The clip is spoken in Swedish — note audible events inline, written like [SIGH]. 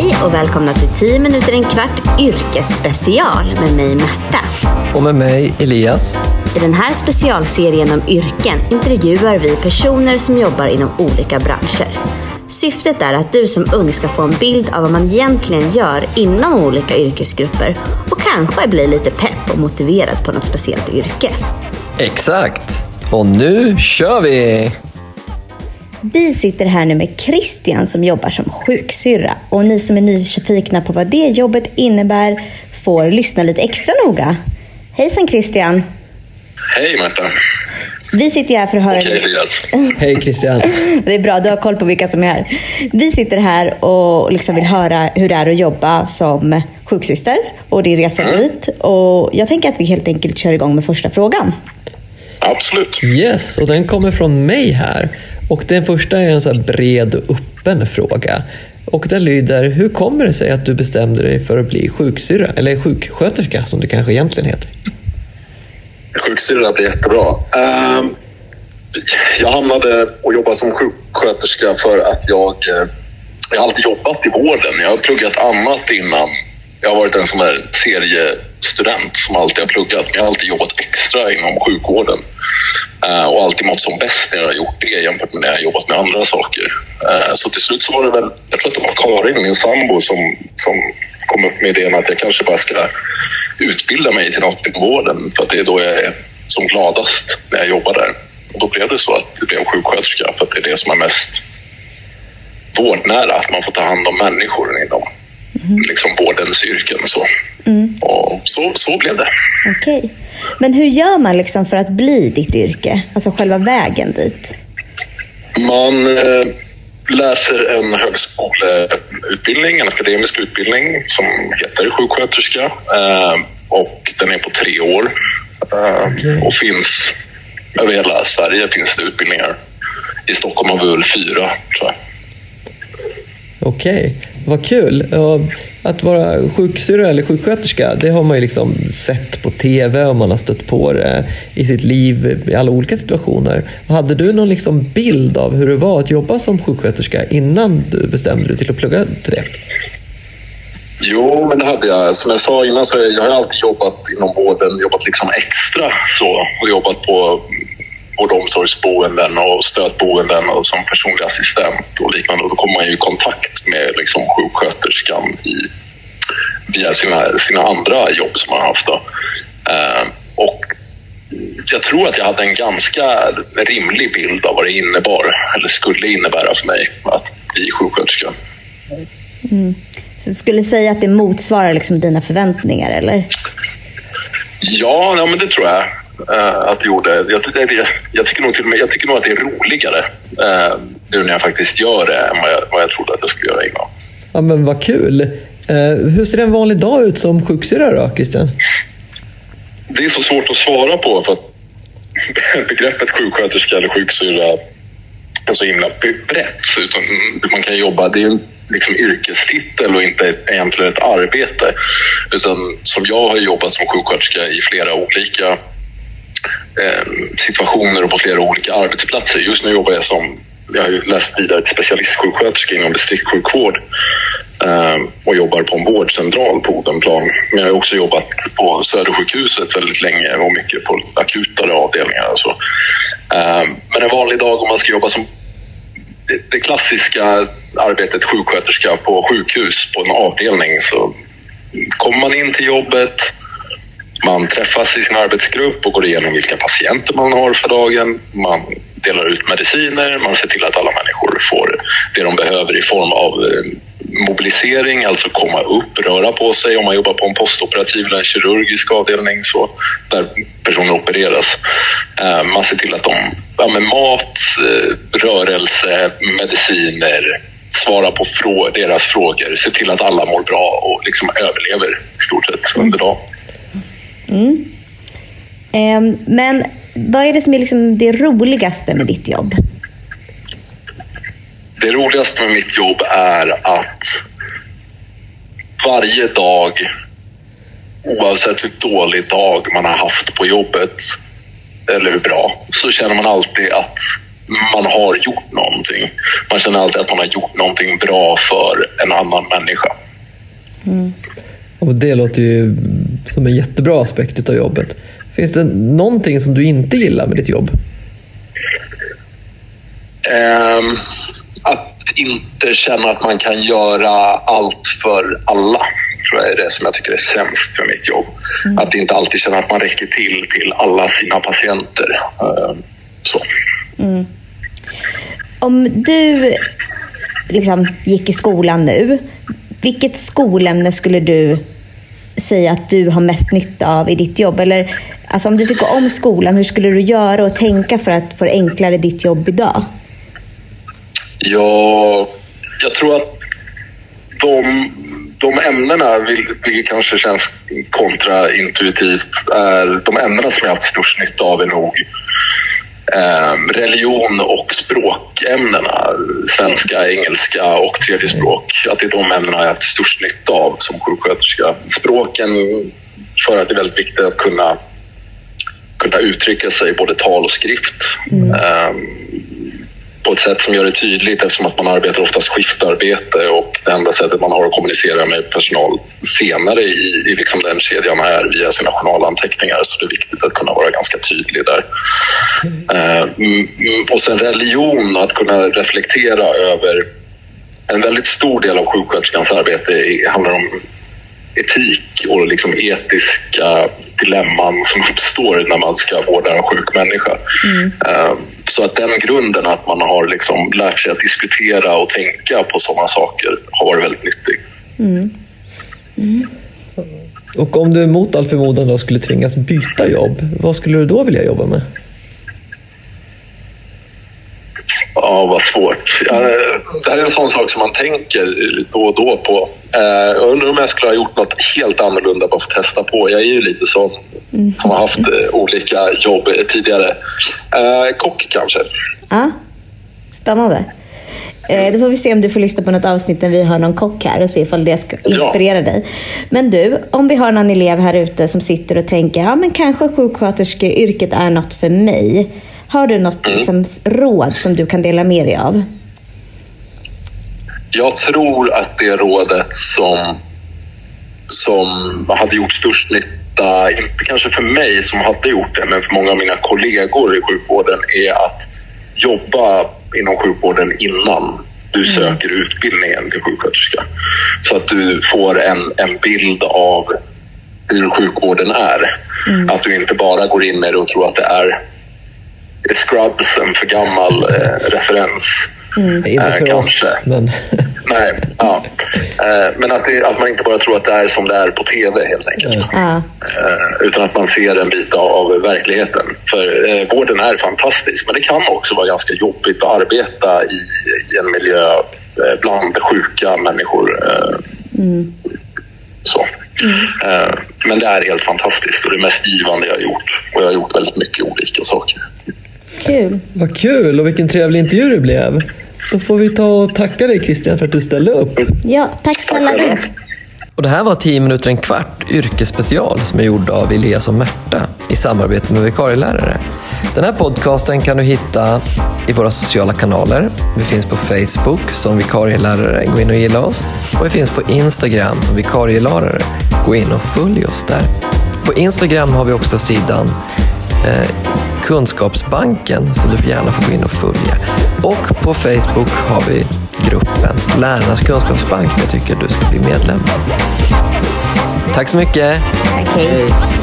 Hej och välkomna till 10 minuter en kvart yrkesspecial med mig Märta. Och med mig Elias. I den här specialserien om yrken intervjuar vi personer som jobbar inom olika branscher. Syftet är att du som ung ska få en bild av vad man egentligen gör inom olika yrkesgrupper och kanske bli lite pepp och motiverad på något speciellt yrke. Exakt! Och nu kör vi! Vi sitter här nu med Christian som jobbar som sjuksyrra och ni som är nyfikna på vad det jobbet innebär får lyssna lite extra noga. Hejsan Christian! Hej Märta! Vi sitter här för att höra... Okej Elias. Hej Christian! [LAUGHS] Det är bra, du har koll på vilka som är här. Vi sitter här och liksom vill höra hur det är att jobba som sjuksyster och din resa Mm. dit. Och jag tänker att vi helt enkelt kör igång med första frågan. Absolut. Yes, och den kommer från mig här. Och den första är en så här bred och öppen fråga. Och den lyder, hur kommer det sig att du bestämde dig för att bli sjuksyrra? Eller sjuksköterska som det kanske egentligen heter. Sjuksyrra blir jättebra. Um, jag hamnade och jobbade som sjuksköterska för att jag... Eh, jag har alltid jobbat i vården. Jag har pluggat annat innan. Jag har varit en sån där seriestudent som alltid har pluggat. Men jag har alltid jobbat extra inom sjukvården. Eh, och alltid mått som bäst när jag har gjort det jämfört med när jag har jobbat med andra saker. Eh, så till slut så var det väl, jag tror att det var Karin, min sambo, som, som kom upp med idén att jag kanske bara ska utbilda mig till något inom vården för att det är då jag är som gladast när jag jobbar där. Och då blev det så att det blev sjuksköterska för att det är det som är mest vårdnära, att man får ta hand om människor inom liksom vårdens yrken. Och så. Och så, så blev det. Okej. Men hur gör man liksom för att bli ditt yrke? Alltså själva vägen dit? Man eh, läser en högskoleutbildning, en akademisk utbildning som heter sjuksköterska. Eh, och den är på tre år. Eh, Okej. Och finns över hela Sverige finns det utbildningar. I Stockholm har vi väl fyra, tror jag. Okej, vad kul. Att vara sjuksyrra eller sjuksköterska, det har man ju liksom sett på TV och man har stött på det i sitt liv i alla olika situationer. Hade du någon liksom bild av hur det var att jobba som sjuksköterska innan du bestämde dig till att plugga till det? Jo, men det hade jag. Som jag sa innan så har jag, jag har alltid jobbat inom vården, jobbat liksom extra så och jobbat på vård och omsorgsboenden och stödboenden och som personlig assistent och liknande. Och då kommer man ju i kontakt med liksom sjuksköterskan i, via sina, sina andra jobb som man har haft. Eh, och jag tror att jag hade en ganska rimlig bild av vad det innebar, eller skulle innebära för mig, att bli sjuksköterska. Så du skulle säga att det motsvarar liksom dina förväntningar eller? Ja, ja men det tror jag att det gjorde. Jag, jag, jag, jag, tycker nog till och med, jag tycker nog att det är roligare uh, nu när jag faktiskt gör det än vad jag, vad jag trodde att jag skulle göra innan. Ja men vad kul. Eh, hur ser en vanlig dag ut som sjuksyrra då, Christian? Det är så svårt att svara på för att [LAUGHS] begreppet sjuksköterska eller sjuksyrra är så himla brett. Utan man kan jobba, det är en liksom yrkestitel och inte egentligen ett arbete. Utan som jag har jobbat som sjuksköterska i flera olika eh, Eh, situationer och på flera olika arbetsplatser. Just nu jobbar jag som, jag har ju läst vidare till specialistsjuksköterska inom distriktssjukvård eh, och jobbar på en vårdcentral på Odenplan. Men jag har också jobbat på Södersjukhuset väldigt länge och mycket på akutare avdelningar och så. Eh, men en vanlig dag om man ska jobba som det klassiska arbetet sjuksköterska på sjukhus på en avdelning så kommer man in till jobbet, man träffas i sin arbetsgrupp och går igenom vilka patienter man har för dagen. Man delar ut mediciner, man ser till att alla människor får det de behöver i form av eh, mobilisering, alltså komma upp, röra på sig. Om man jobbar på en postoperativ eller en kirurgisk avdelning så där personer opereras. Eh, Man ser till att de, ja, med mat, eh, rörelse, mediciner, svara på frå- deras frågor, se till att alla mår bra och liksom överlever i stort sett under dagen. Ehm, men vad är det som är liksom det roligaste med ditt jobb? Det roligaste med mitt jobb är att varje dag, oavsett hur dålig dag man har haft på jobbet eller hur bra, så känner man alltid att man har gjort någonting. Man känner alltid att man har gjort någonting bra för en annan människa. Och det låter ju som en jättebra aspekt av jobbet. Finns det någonting som du inte gillar med ditt jobb? Ehm, att inte känna att man kan göra allt för alla tror jag är det som jag tycker är sämst med mitt jobb. Att inte alltid känna att man räcker till till alla sina patienter. Ehm, så. Om du liksom gick i skolan nu, vilket skolämne skulle du säga att du har mest nytta av i ditt jobb? Eller alltså om du fick gå om skolan, hur skulle du göra och tänka för att få det enklare i ditt jobb idag? Ja, jag tror att de, de ämnena, vilket kanske känns kontraintuitivt, är de ämnena som jag har haft störst nytta av är nog religion och språkämnena. Svenska, engelska och tredje språk. Att det är de ämnena jag har haft störst nytta av som sjuksköterska. Språken, för att det är väldigt viktigt att kunna, kunna uttrycka sig både tal och skrift. Eh, på ett sätt som gör det tydligt eftersom att man arbetar oftast skiftarbete och det enda sättet man har att kommunicera med personal senare i, i liksom den kedjan är via sina journalanteckningar så det är viktigt att kunna vara ganska tydlig där. Eh, mm, och sen religion, att kunna reflektera över en väldigt stor del av sjuksköterskans arbete handlar om etik och liksom etiska dilemman som uppstår när man ska vårda en sjuk människa. Eh, Så att den grunden, att man har liksom lärt sig att diskutera och tänka på sådana saker, har varit väldigt nyttig. Och om du mot all förmodan då skulle tvingas byta jobb, vad skulle du då vilja jobba med? Ja, vad svårt. Ja, det här är en sån sak som man tänker då och då på. Eh, Jag undrar om jag skulle ha gjort något helt annorlunda bara för att testa på. Jag är ju lite sån som har haft olika jobb tidigare. Eh, Kock kanske. Ja, spännande. Eh, då får vi se om du får lyssna på något avsnitt när vi har någon kock här och se ifall det ska inspirera dig. Men du, om vi har någon elev här ute som sitter och tänker, ja men kanske sjuksköterskeyrket är något för mig. Har du något liksom, råd som du kan dela med dig av? Jag tror att det rådet som, som hade gjort störst nytta, inte kanske för mig som hade gjort det, men för många av mina kollegor i sjukvården är att jobba inom sjukvården innan du söker utbildningen till sjuksköterska. Så att du får en, en bild av hur sjukvården är. Att du inte bara går in med det och tror att det är Scrubs en för gammal eh, referens. Inte Eh, för kanske. oss, men Nej, ja. Eh, men att, det, att man inte bara tror att det är som det är på tv helt enkelt. Eh, utan att man ser en bit av, av verkligheten. För eh, vården är fantastisk men det kan också vara ganska jobbigt att arbeta i, i en miljö bland sjuka människor. Eh, så. Eh, men det är helt fantastiskt och det mest givande jag har gjort. Och jag har gjort väldigt mycket olika saker. Kul. vad kul och vilken trevlig intervju det blev. Då får vi ta och tacka dig Christian för att du ställde upp. Ja, tack snälla du. Och det här var 10 minuter en kvart yrkesspecial som är gjord av Elias och Märta i samarbete med vikarielärare. Den här podcasten kan du hitta i våra sociala kanaler. Vi finns på Facebook som vikarielärare, gå in och gilla oss. Och vi finns på Instagram som vikarielärare. Gå in och följ oss där. På Instagram har vi också sidan eh, Kunskapsbanken som du gärna får gå in och följa. Och på Facebook har vi gruppen Lärarnas kunskapsbank jag tycker du ska bli medlem. Tack så mycket! Tack, hej.